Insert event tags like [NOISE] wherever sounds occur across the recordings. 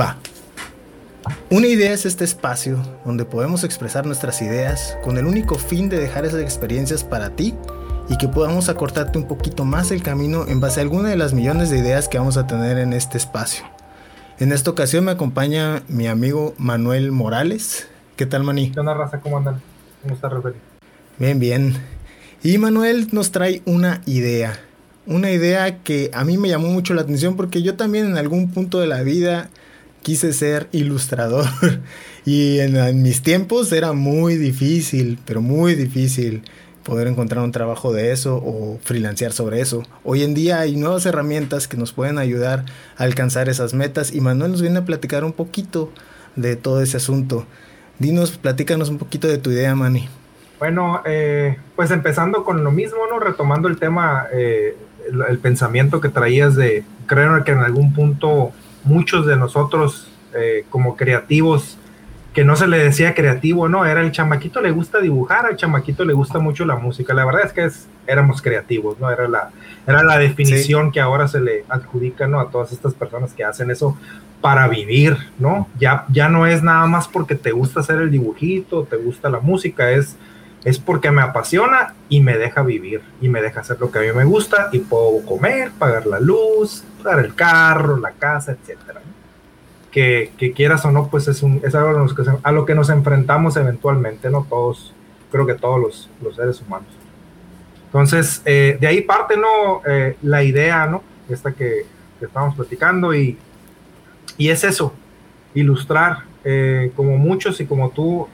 Va. Una idea es este espacio donde podemos expresar nuestras ideas con el único fin de dejar esas experiencias para ti y que podamos acortarte un poquito más el camino en base a alguna de las millones de ideas que vamos a tener en este espacio. En esta ocasión me acompaña mi amigo Manuel Morales. ¿Qué tal, Maní? ¿Qué onda, raza? ¿Cómo andan? ¿Cómo está, Rafael? Bien, bien. Y Manuel nos trae una idea. Una idea que a mí me llamó mucho la atención porque yo también en algún punto de la vida quise ser ilustrador. [LAUGHS] y en, mis tiempos era muy difícil, pero muy difícil poder encontrar un trabajo de eso o freelancear sobre eso. Hoy en día hay nuevas herramientas que nos pueden ayudar a alcanzar esas metas y Manuel nos viene a platicar un poquito de todo ese asunto. Dinos, platícanos un poquito de tu idea, Manny. Bueno, eh, pues empezando con lo mismo, ¿no? Retomando el tema, eh, el, pensamiento que traías de, creo que en algún punto muchos de nosotros eh, como creativos que no se le decía creativo, no, era el chamaquito le gusta dibujar, al chamaquito le gusta mucho la música. La verdad es que éramos creativos, ¿no? Era la, era la definición que ahora se le adjudica, ¿no? A todas estas personas que hacen eso para vivir, ¿no? Ya, ya no es nada más porque te gusta hacer el dibujito, te gusta la música, es, es porque me apasiona y me deja vivir y me deja hacer lo que a mí me gusta y puedo comer, pagar la luz, pagar el carro, la casa, etcétera que, quieras o no, pues es, un, es algo a lo, que, nos enfrentamos eventualmente, ¿no? Todos, creo que todos los, seres humanos. Entonces, eh, de ahí parte, ¿no? Eh, la idea, ¿no? Esta que, estamos platicando y, y es eso, ilustrar, eh, como muchos y como tú,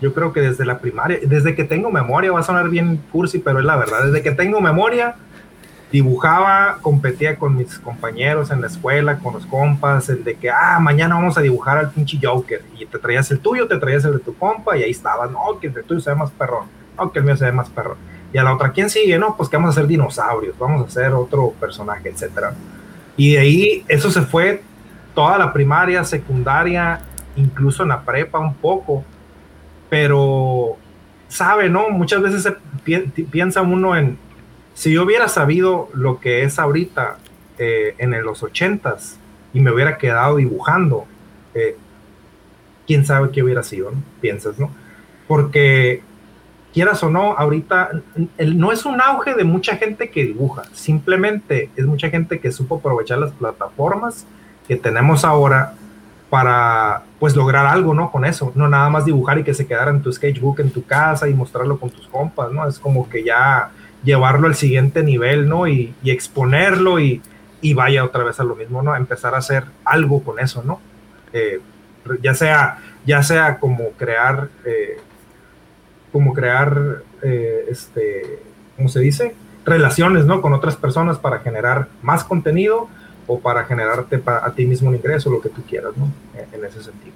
yo creo que desde la primaria, desde que tengo memoria, va a sonar bien cursi, pero es la verdad, desde que tengo memoria, dibujaba, competía con mis compañeros en la escuela, con los compas, el de que, ah, mañana vamos a dibujar al pinche Joker, y te traías el tuyo, te traías el de tu compa, y ahí estaba, no, que el de tuyo se ve más perrón, no, que el mío se ve más perrón. Y a la otra, ¿quién sigue? No, pues que vamos a hacer dinosaurios, vamos a hacer otro personaje, etcétera. Y de ahí, eso se fue toda la primaria, secundaria, incluso en la prepa un poco, pero sabe, ¿no? Muchas veces piensa uno en, si yo hubiera sabido lo que es ahorita eh, en los ochentas y me hubiera quedado dibujando, eh, quién sabe qué hubiera sido, ¿no? Piensas, ¿no? Porque quieras o no, ahorita no es un auge de mucha gente que dibuja, simplemente es mucha gente que supo aprovechar las plataformas que tenemos ahora para pues lograr algo, ¿no? Con eso, no nada más dibujar y que se quedara en tu sketchbook en tu casa y mostrarlo con tus compas, ¿no? Es como que ya llevarlo al siguiente nivel, ¿no? Y, exponerlo y, vaya otra vez a lo mismo, ¿no? Empezar a hacer algo con eso, ¿no? Eh, ya sea, ya sea como crear, eh, como crear, eh, este, ¿cómo se dice? Relaciones, ¿no? Con otras personas para generar más contenido o para generarte para, a ti mismo un ingreso, lo que tú quieras, ¿no? En, ese sentido.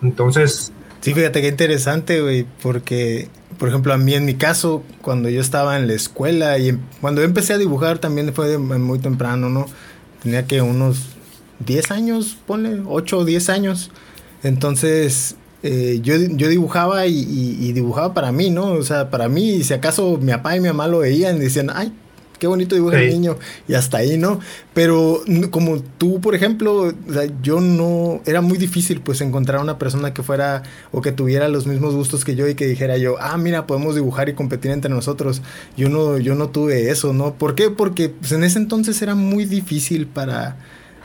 Entonces... Sí, fíjate qué interesante, güey, porque por ejemplo, a mí en mi caso, cuando yo estaba en la escuela y cuando yo empecé a dibujar también fue muy temprano, ¿no? Tenía que unos 10 años, ponle, 8 o 10 años. Entonces, eh, yo, yo, dibujaba y, y, dibujaba para mí, ¿no? O sea, para mí, y si acaso mi papá y mi mamá lo veían y decían, ay, qué bonito dibuja el niño, y hasta ahí, ¿no? Pero como tú, por ejemplo, yo no, era muy difícil pues encontrar una persona que fuera o que tuviera los mismos gustos que yo y que dijera yo, ah, mira, podemos dibujar y competir entre nosotros. Yo no, yo no tuve eso, ¿no? ¿Por qué? Porque pues, en ese entonces era muy difícil para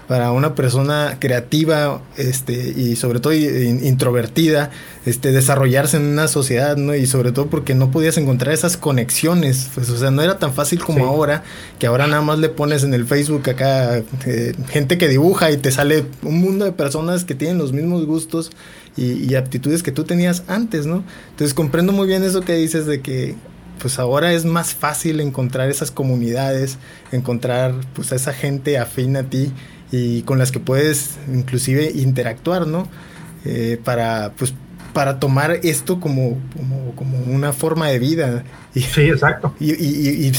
para una persona creativa este, y sobre todo introvertida este, desarrollarse en una sociedad, ¿no? Y sobre todo porque no podías encontrar esas conexiones, pues, o sea, no era tan fácil como ahora, que ahora nada más le pones en el Facebook acá eh, gente que dibuja y te sale un mundo de personas que tienen los mismos gustos y, y aptitudes que tú tenías antes, ¿no? Entonces comprendo muy bien eso que dices de que pues ahora es más fácil encontrar esas comunidades, encontrar pues a esa gente afín a ti y con las que puedes inclusive interactuar, ¿no? Eh, para, pues, para tomar esto como, como, una forma de vida. Y, sí, exacto. [LAUGHS] Y, y,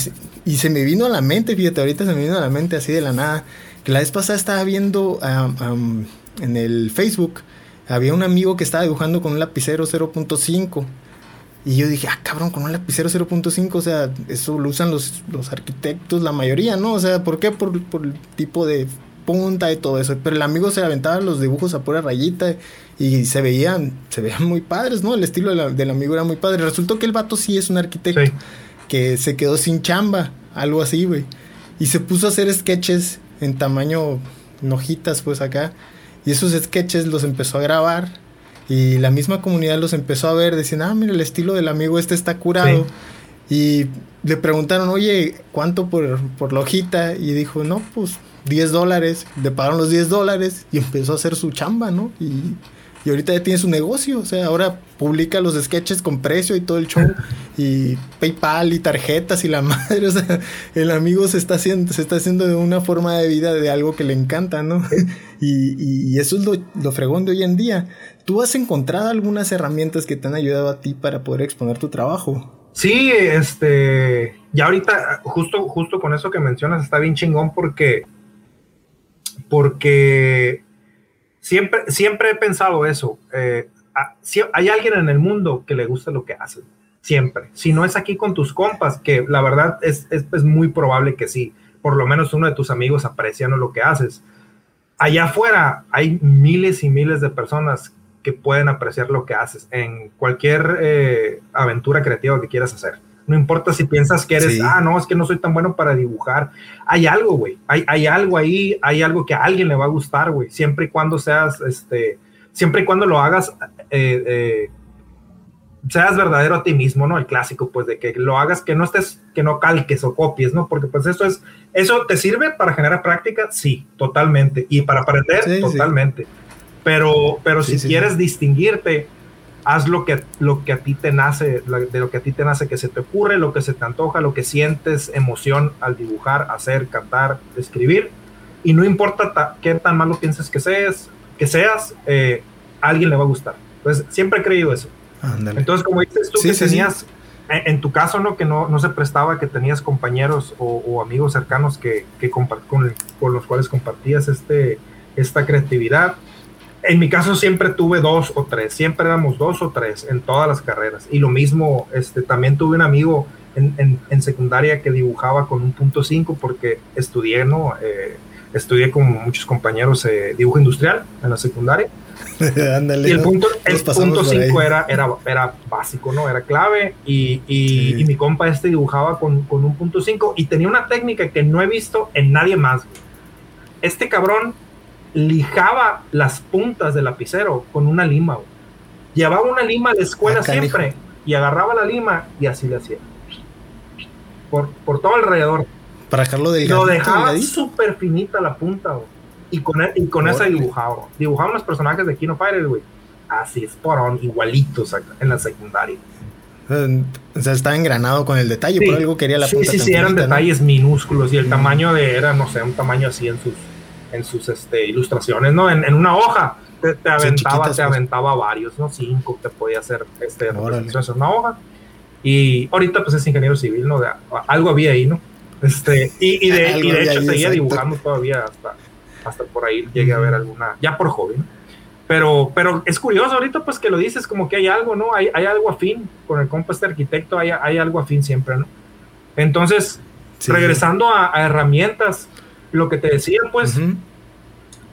y, se me vino a la mente, fíjate, ahorita se me vino a la mente así de la nada, que la vez pasada estaba viendo en el Facebook, había un amigo que estaba dibujando con un lapicero 0.5. Y yo dije, ah, cabrón, con un lapicero 0.5, o sea, eso lo usan los, los arquitectos, la mayoría, ¿no? O sea, ¿por qué? Por, por el tipo de punta y todo eso. Pero el amigo se aventaba los dibujos a pura rayita y se veían, se veían muy padres, ¿no? El estilo del amigo era muy padre. Resultó que el vato sí es un arquitecto que se quedó sin chamba, algo así, güey. Y se puso a hacer sketches en tamaño hojitas, pues acá. Y esos sketches los empezó a grabar y la misma comunidad los empezó a ver, decían, ah, mira, el estilo del amigo este está curado. Y le preguntaron, oye, ¿cuánto por, por la hojita? Y dijo, no, pues 10 dólares. Le pagaron los 10 dólares y empezó a hacer su chamba, ¿no? Y y ahorita ya tiene su negocio, o sea, ahora publica los sketches con precio y todo el show y PayPal y tarjetas y la [LAUGHS] madre, o sea, el amigo se está haciendo se está haciendo de una forma de vida de algo que le encanta, ¿no? [LAUGHS] y, y, eso es lo, lo fregón de hoy en día. ¿Tú has encontrado algunas herramientas que te han ayudado a ti para poder exponer tu trabajo? Sí, este, ya ahorita justo justo con eso que mencionas está bien chingón porque porque Siempre, siempre he pensado eso. Eh, si hay alguien en el mundo que le gusta lo que haces. Siempre. Si no es aquí con tus compas, que la verdad es, es, es muy probable que sí. Por lo menos uno de tus amigos apreciando lo que haces. Allá afuera hay miles y miles de personas que pueden apreciar lo que haces en cualquier eh, aventura creativa que quieras hacer. No importa si piensas que eres, ah, no, es que no soy tan bueno para dibujar. Hay algo, güey. Hay, hay algo ahí, hay algo que a alguien le va a gustar, güey. Siempre y cuando seas, este, siempre y cuando lo hagas, eh, eh, seas verdadero a ti mismo, ¿no? El clásico, pues, de que lo hagas, que no estés, que no calques o copies, ¿no? Porque, pues, eso es, eso te sirve para generar práctica, sí, totalmente. Y para aprender, totalmente. Pero, pero si quieres distinguirte, haz lo que, lo que a ti te nace, de lo que a ti te nace, que se te ocurre, lo que se te antoja, lo que sientes emoción al dibujar, hacer, cantar, escribir. Y no importa qué tan malo pienses que seas, que seas, eh, a alguien le va a gustar. Entonces, siempre he creído eso. Entonces, como dices tú, que tenías, en, tu caso, ¿no? Que no, no se prestaba, que tenías compañeros o, amigos cercanos que, que con, con, los cuales compartías este, esta creatividad en mi caso siempre tuve dos o tres, siempre éramos dos o tres en todas las carreras. Y lo mismo, este, también tuve un amigo en, en, secundaria que dibujaba con un punto cinco porque estudié, ¿no? Eh, estudié como muchos compañeros eh, dibujo industrial en la secundaria. [LAUGHS] y el punto, el punto 5 era, era, era básico, ¿no? Era clave. Y, y, mi compa este dibujaba con, con un punto 5 y tenía una técnica que no he visto en nadie más. Este cabrón lijaba las puntas del lapicero con una lima. Llevaba una lima a la escuela siempre y agarraba la lima y así le hacía. Por, por todo alrededor. Para dejarlo de Lo dejaba súper finita la punta, Y con, e, y con esa dibujaba. Dibujaban los personajes de Kino Fighters, güey. Así, es, porón, igualitos en la secundaria. O sea, estaba engranado con el detalle, por algo quería la punta. Sí, sí, eran detalles minúsculos y el tamaño de, era, no sé, un tamaño así en sus en sus este, ilustraciones, ¿no? En, una hoja te, aventaba, te pues. aventaba varios, ¿no? Cinco te podía hacer este, en una hoja. Y ahorita pues es ingeniero civil, ¿no? algo había ahí, ¿no? Este, y, de, hecho seguía dibujando todavía hasta, hasta por ahí llegué a ver alguna, ya por ¿no? Pero, pero es curioso ahorita pues que lo dices como que hay algo, ¿no? Hay, hay algo afín con el compa este arquitecto, hay, hay algo afín siempre, ¿no? Entonces, regresando A, a, herramientas, lo que te decía, pues,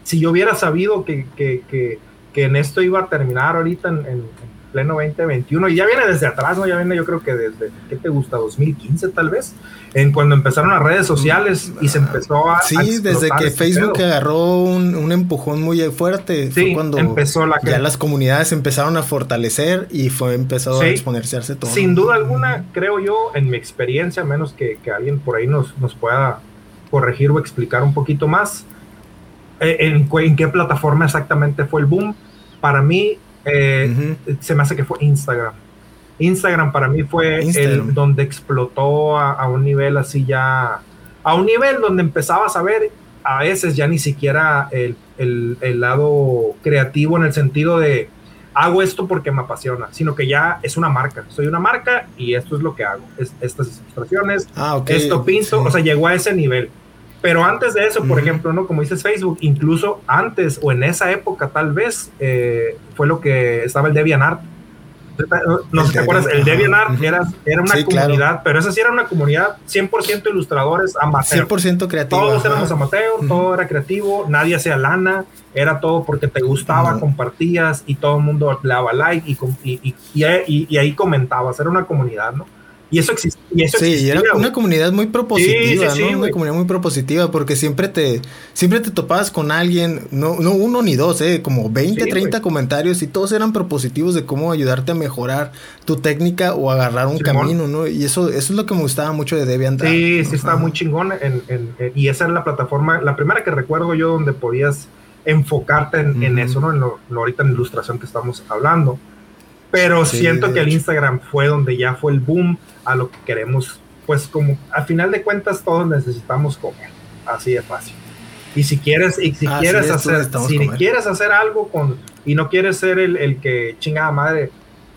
si yo hubiera sabido que, que, que, que, en esto iba a terminar ahorita en, pleno 2021, y ya viene desde atrás, ¿no? Ya viene yo creo que desde, ¿qué te gusta? 2015 tal vez, en cuando empezaron las redes sociales y se empezó a... Sí, desde que este Facebook agarró un, un, empujón muy fuerte, sí, fue cuando empezó la ya las comunidades empezaron a fortalecer y fue empezó a exponerse todo. Sin duda alguna, creo yo, en mi experiencia, menos que, que alguien por ahí nos, nos pueda corregir o explicar un poquito más eh, en, qué plataforma exactamente fue el boom. Para mí, eh, se me hace que fue Instagram. Instagram para mí fue el donde explotó a, un nivel así ya, a un nivel donde empezabas a ver a veces ya ni siquiera el, el, lado creativo en el sentido de hago esto porque me apasiona, sino que ya es una marca. Soy una marca y esto es lo que hago. estas ilustraciones, ah, esto pinto, o sea, llegó a ese nivel. Pero antes de eso, por ejemplo, ¿no? Como dices Facebook, incluso antes o en esa época tal vez eh, fue lo que estaba el DeviantArt. no sé si te acuerdas, el DeviantArt era, era una comunidad, pero esa sí era una comunidad 100% ilustradores amateur. 100% creativo. Todos éramos amateur, todo era creativo, nadie hacía lana, era todo porque te gustaba, compartías y todo el mundo le daba like y, y, y, y ahí comentabas, era una comunidad, ¿no? Y eso, existe, sí, era una comunidad muy propositiva, ¿no? Una comunidad muy propositiva porque siempre te, siempre te topabas con alguien, no, no uno ni dos, ¿eh? como 20, 30 comentarios y todos eran propositivos de cómo ayudarte a mejorar tu técnica o agarrar un camino, ¿no? Y eso, eso es lo que me gustaba mucho de DeviantArt. Sí, sí, estaba muy chingón. y esa era la plataforma, la primera que recuerdo yo donde podías enfocarte en, eso, ¿no? En lo, ahorita en ilustración que estamos hablando. Pero siento que el Instagram fue donde ya fue el boom a lo que queremos, pues como a final de cuentas todos necesitamos comer, así de fácil. Y si quieres, y si quieres hacer, si quieres hacer algo con, y no quieres ser el, el que chingada madre,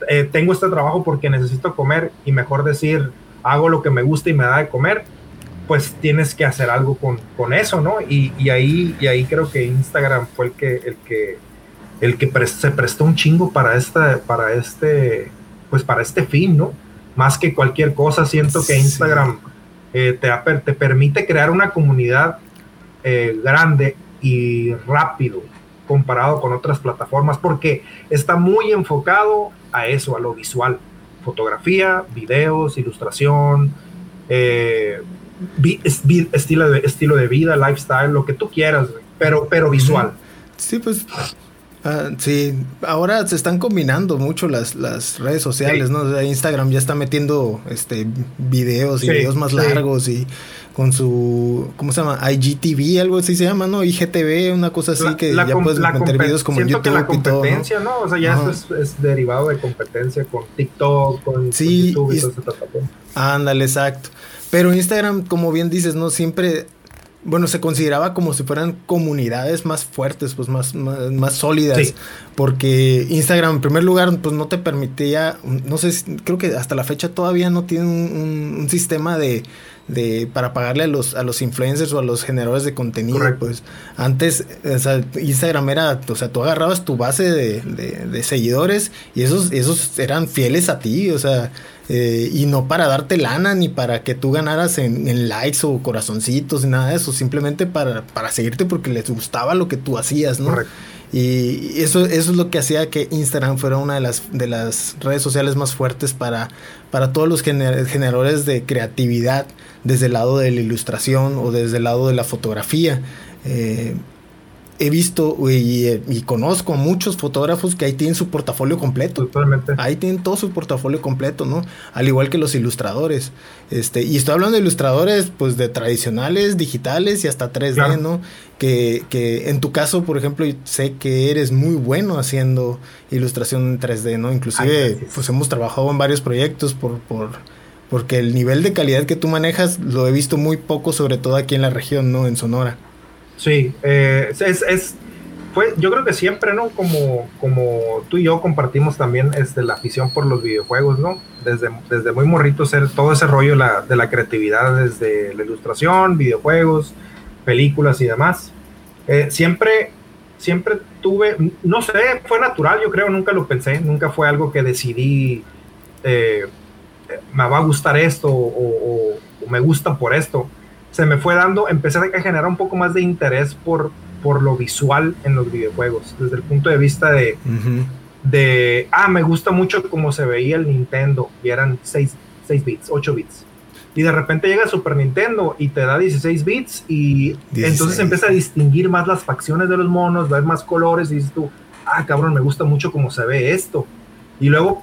eh, tengo este trabajo porque necesito comer y mejor decir, hago lo que me gusta y me da de comer, pues tienes que hacer algo con, con eso, ¿no? Y, y, ahí, y ahí creo que Instagram fue el que, el que, el que se prestó un chingo para, esta, para este, pues para este fin, ¿no? más que cualquier cosa, siento que Instagram eh, te, te, permite crear una comunidad eh, grande y rápido comparado con otras plataformas porque está muy enfocado a eso, a lo visual. Fotografía, videos, ilustración, eh, estilo, de, estilo de vida, lifestyle, lo que tú quieras, pero, pero visual. Sí, pues Ah, sí, ahora se están combinando mucho las, las redes sociales, ¿no? Instagram ya está metiendo este videos y videos más largos y con su ¿cómo se llama? IGTV, algo así se llama, ¿no? IGTV, una cosa así que ya puedes meter videos como YouTube que la competencia, ¿no? O sea, ya es, es, derivado de competencia con TikTok, con, YouTube y, todo Ándale, exacto. Pero Instagram, como bien dices, ¿no? Siempre bueno, se consideraba como si fueran comunidades más fuertes, pues más, más, sólidas. Porque Instagram, en primer lugar, pues no te permitía, no sé, creo que hasta la fecha todavía no tiene un, sistema de, de, para pagarle a los, a los influencers o a los generadores de contenido. Pues antes, o sea, Instagram era, o sea, tú agarrabas tu base de, de, de seguidores y esos, esos eran fieles a ti, o sea, eh, y no para darte lana ni para que tú ganaras en, likes o corazoncitos ni nada de eso, simplemente para, para, seguirte porque les gustaba lo que tú hacías, ¿no? Y eso, eso es lo que hacía que Instagram fuera una de las, de las redes sociales más fuertes para, para todos los generadores de creatividad, desde el lado de la ilustración o desde el lado de la fotografía. Eh, he visto y, conozco a muchos fotógrafos que ahí tienen su portafolio completo. Totalmente. Ahí tienen todo su portafolio completo, ¿no? Al igual que los ilustradores. Este, y estoy hablando de ilustradores, pues, de tradicionales, digitales y hasta 3D, ¿no? Que, que, en tu caso, por ejemplo, sé que eres muy bueno haciendo ilustración en 3D, ¿no? Inclusive, pues hemos trabajado en varios proyectos por, por, porque el nivel de calidad que tú manejas lo he visto muy poco, sobre todo aquí en la región, ¿no? En Sonora. Sí, eh, es, es, fue, yo creo que siempre, ¿no? Como, como tú y yo compartimos también este, la afición por los videojuegos, ¿no? Desde, desde muy morrito ser todo ese rollo de la creatividad, desde la ilustración, videojuegos, películas y demás. Eh, siempre, siempre tuve, no sé, fue natural, yo creo, nunca lo pensé, nunca fue algo que decidí, eh, me va a gustar esto o, o me gusta por esto se me fue dando, empecé a generar un poco más de interés por, por lo visual en los videojuegos, desde el punto de vista de, de ah, me gusta mucho cómo se veía el Nintendo y eran 6, 6 bits, 8 bits. Y de repente llega Super Nintendo y te da 16 bits y entonces empieza a distinguir más las facciones de los monos, ver más colores y dices tú, ah, cabrón, me gusta mucho cómo se ve esto. Y luego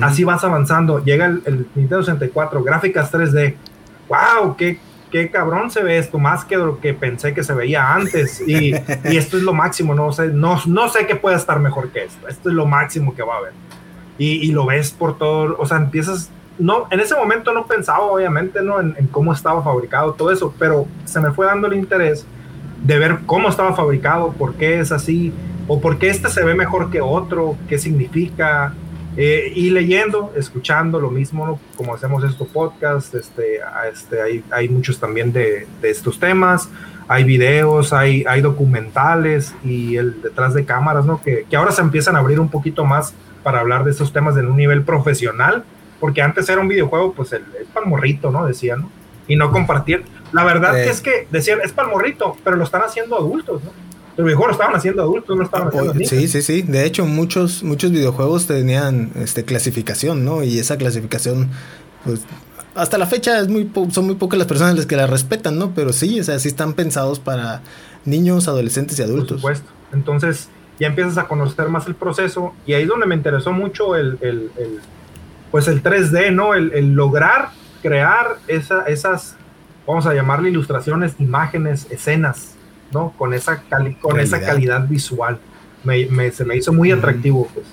así vas avanzando, llega el, el Nintendo 64, gráficas 3D. ¡Wow! ¡Qué, qué cabrón se ve esto, más que lo que pensé que se veía antes. Y, esto es lo máximo, no sé, no, no sé qué puede estar mejor que esto. Esto es lo máximo que va a haber. Y, lo ves por todo, o sea, empiezas, no, en ese momento no pensaba obviamente, ¿no? En, cómo estaba fabricado todo eso, pero se me fue dando el interés de ver cómo estaba fabricado, por qué es así, o por qué este se ve mejor que otro, qué significa, eh, y leyendo, escuchando lo mismo, como hacemos estos podcasts, este, este, hay, hay muchos también de, de, estos temas. hay videos, hay, hay documentales y el detrás de cámaras, ¿no? Que, que ahora se empiezan a abrir un poquito más para hablar de esos temas en un nivel profesional, porque antes era un videojuego, pues el, el palmorrito, ¿no? Decían, ¿no? Y no compartir. La verdad Eh. es que decían, es palmorrito, pero lo están haciendo adultos, ¿no? El videojuego lo estaban haciendo adultos, no lo estaban haciendo niños. Sí, sí, sí. De hecho, muchos, muchos videojuegos tenían este, clasificación, ¿no? Y esa clasificación, pues, hasta la fecha es muy po- son muy pocas las personas las que la respetan, ¿no? Pero sí, o sea, sí están pensados para niños, adolescentes y Por adultos. supuesto. Entonces ya empiezas a conocer más el proceso y ahí es donde me interesó mucho el, el- el, pues el 3D, ¿no? El, el lograr crear esa, esas, vamos a llamarle ilustraciones, imágenes, escenas, ¿no? Con esa, cali- con esa Calidad. calidad visual. Me, me- se me hizo muy atractivo, pues.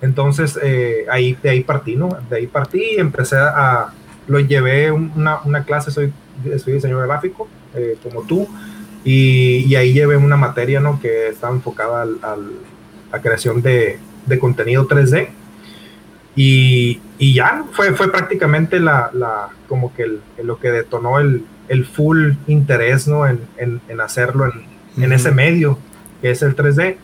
Entonces, eh, ahí, de ahí partí, ¿no? De ahí partí y empecé a, lo llevé un- una, una clase, soy, soy diseñador gráfico, eh, como tú, y, y ahí llevé una materia, ¿no? Que estaba enfocada al, al- a creación de, de contenido 3D. Y, y ya fue, fue prácticamente la, la, como que el- lo que detonó el, el full interés, ¿no? En, en, en hacerlo en, en ese medio, que es el 3D.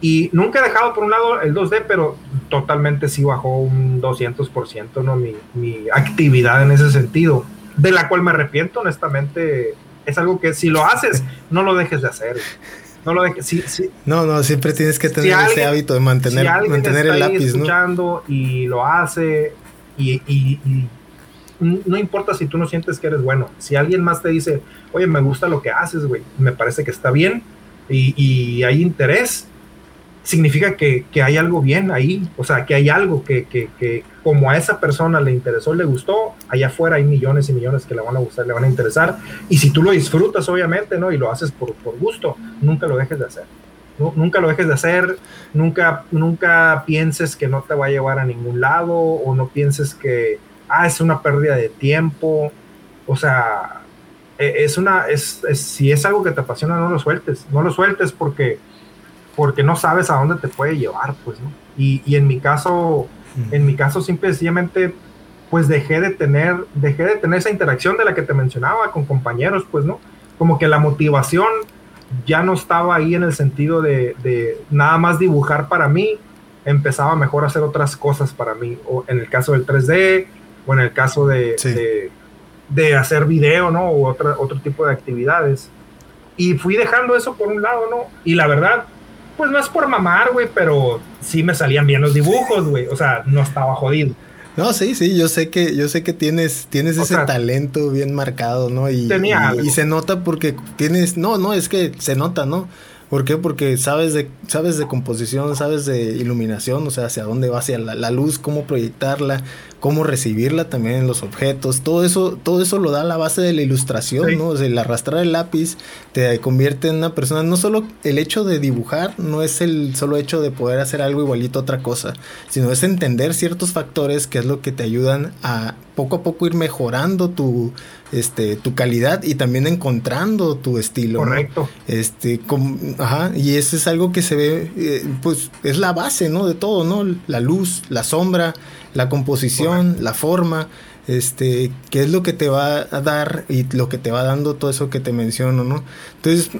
Y nunca he dejado por un lado el 2D, pero totalmente sí bajó un 200%, ¿no? Mi, mi actividad en ese sentido, de la cual me arrepiento, honestamente. Es algo que si lo haces, [LAUGHS] no lo dejes de hacer. No lo dejes. Si, si, No, no, siempre tienes que Si tener ese hábito de mantener, mantener está el lápiz, ¿no? y lo hace y, y- y no importa si tú no sientes que eres bueno, si alguien más te dice, oye, me gusta lo que haces, güey, me parece que está bien y, hay interés, significa que, que hay algo bien ahí, o sea, que hay algo que, que, que como a esa persona le interesó, le gustó, allá afuera hay millones y millones que le van a gustar, le van a interesar, y si tú lo disfrutas, obviamente, ¿no? Y lo haces por, por gusto, nunca lo dejes de hacer. Nu- Nunca lo dejes de hacer, nunca, nunca pienses que no te va a llevar a ningún lado o no pienses que, ah, es una pérdida de tiempo. O sea, e- es una, es, es- si es algo que te apasiona, no lo sueltes, no lo sueltes porque, porque no sabes a dónde te puede llevar, pues, ¿no? Y, y en mi caso, en mi caso, simple y sencillamente, pues dejé de tener, dejé de tener esa interacción de la que te mencionaba con compañeros, pues, ¿no? Como que la motivación ya no estaba ahí en el sentido de, de nada más dibujar para mí, empezaba mejor a hacer otras cosas para mí, o en el caso del 3D, o en el caso de, Sí. de, de hacer video, ¿no? O otra, otro tipo de actividades. Y fui dejando eso por un lado, ¿no? Y la verdad, pues no es por mamar, güey, pero sí me salían bien los dibujos, güey. O sea, no estaba jodido. No, sí, sí, yo sé que, yo sé que tienes, tienes O ese sea, talento bien marcado, ¿no? Y, tenía y- y se nota porque tienes, no, no, es que se nota, ¿no? ¿Por qué? Porque sabes de, sabes de composición, sabes de iluminación, o sea, hacia dónde va hacia la, la luz, cómo proyectarla, cómo recibirla también en los objetos, todo eso, todo eso lo da la base de la ilustración, Sí. ¿no? O sea, el arrastrar el lápiz te convierte en una persona, no solo el hecho de dibujar, no es el solo hecho de poder hacer algo igualito a otra cosa, sino es entender ciertos factores que es lo que te ayudan a poco a poco ir mejorando tu, este, tu calidad y también encontrando tu estilo. ¿no? Correcto. Este, com- ajá, y eso es algo que se ve, eh, pues es la base, ¿no? De todo, ¿no? La luz, la sombra, la composición, la forma, este, que es lo que te va a dar y lo que te va dando todo eso que te menciono, ¿no? Entonces,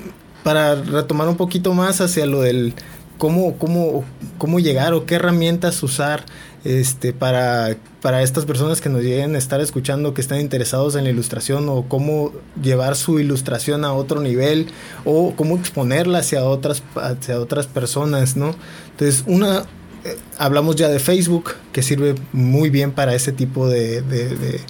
para retomar un poquito más hacia lo del cómo, cómo, cómo llegar o qué herramientas usar este, para, para estas personas que nos lleguen a estar escuchando, que están interesados en la ilustración o cómo llevar su ilustración a otro nivel o cómo exponerla hacia otras, hacia otras personas, ¿no? Entonces, una, eh, hablamos ya de Facebook, que sirve muy bien para ese tipo de, de, de,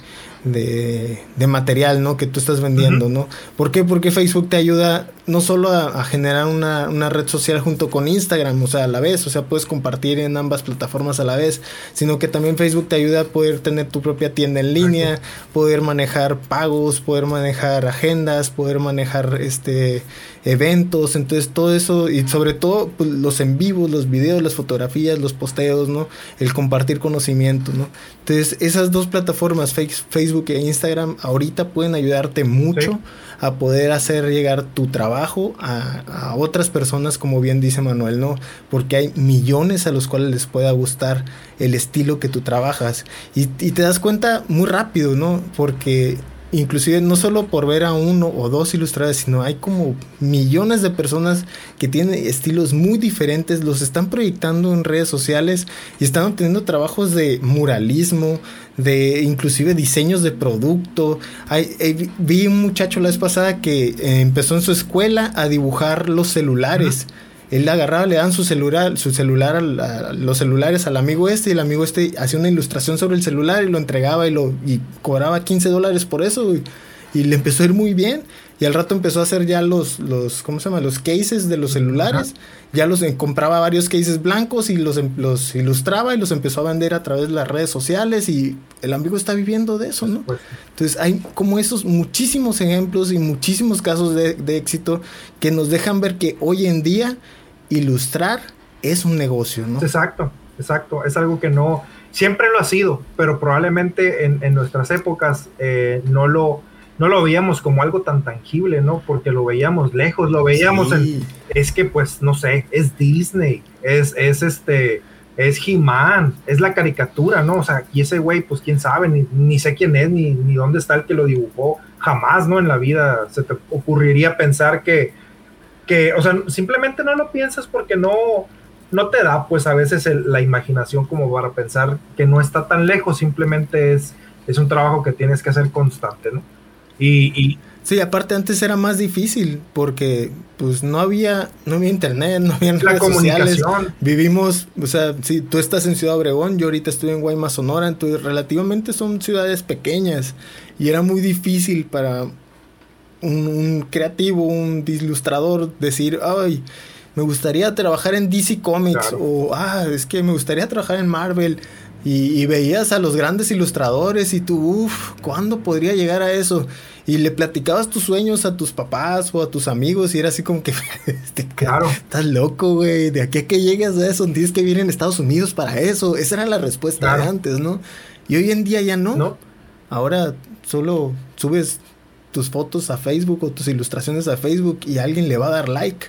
de, de material, ¿no? Que tú estás vendiendo. ¿no? ¿Por qué? Porque Facebook te ayuda no solo a, a generar una, una red social junto con Instagram, o sea, a la vez, o sea, puedes compartir en ambas plataformas a la vez, sino que también Facebook te ayuda a poder tener tu propia tienda en línea, poder manejar pagos, poder manejar agendas, poder manejar este eventos, entonces todo eso y sobre todo pues, los en vivos, los videos, las fotografías, los posteos, ¿no? El compartir conocimiento, ¿no? Entonces, esas dos plataformas, Face- Facebook e Instagram, ahorita pueden ayudarte mucho Sí. A poder hacer llegar tu trabajo a, otras personas, como bien dice Manuel, ¿no? Porque hay millones a los cuales les pueda gustar el estilo que tú trabajas. Y, y te das cuenta muy rápido, ¿no? Porque inclusive no solo por ver a uno o dos ilustradores, sino hay como millones de personas que tienen estilos muy diferentes, los están proyectando en redes sociales y están obteniendo trabajos de muralismo, de inclusive diseños de producto. Hay, vi un muchacho la vez pasada que eh, empezó en su escuela a dibujar los celulares. Él agarraba, le dan su celular, su celular a, los celulares al amigo este y el amigo este hacía una ilustración sobre el celular y lo entregaba y lo y cobraba 15 dólares por eso y, le empezó a ir muy bien y al rato empezó a hacer ya los los ¿cómo se llama? los cases de los celulares, ya los eh, compraba varios cases blancos y los em, los ilustraba y los empezó a vender a través de las redes sociales y el amigo está viviendo de eso, ¿no? Entonces hay como esos muchísimos ejemplos y muchísimos casos de, de éxito que nos dejan ver que hoy en día ilustrar es un negocio, ¿no? Exacto, exacto. Es algo que no, siempre lo ha sido, pero probablemente en, nuestras épocas eh, no, lo, no lo veíamos como algo tan tangible, ¿no? Porque lo veíamos lejos, lo veíamos en, es que pues, no sé, es Disney, es, es este, es He-Man, es la caricatura, ¿no? O sea, y ese güey, pues quién sabe, ni, ni sé quién es, ni, ni dónde está el que lo dibujó, jamás, ¿no? En la vida se te ocurriría pensar que que, o sea, simplemente no lo piensas porque no, no te da, pues a veces la imaginación como para pensar que no está tan lejos, simplemente es, es un trabajo que tienes que hacer constante, ¿no? Y, Sí, aparte antes era más difícil porque pues no había, no había internet, [LAUGHS] no había la comunicación. Vivimos, o sea, si tú estás en Ciudad Obregón, yo ahorita estoy en Guaymas, Sonora, entonces relativamente son ciudades pequeñas y era muy difícil para un, creativo, un ilustrador, decir, ay, me gustaría trabajar en DC Comics o, ah, es que me gustaría trabajar en Marvel. Y, veías a los grandes ilustradores y tú, uff, ¿cuándo podría llegar a eso? Y le platicabas tus sueños a tus papás o a tus amigos y era así como que, [LAUGHS] este, claro. estás loco, güey, de aquí a que llegues a eso, tienes que vivir en Estados Unidos para eso. Esa era la respuesta de antes, ¿no? Y hoy en día ya no. no. Ahora solo subes tus fotos a Facebook o tus ilustraciones a Facebook y alguien le va a dar like.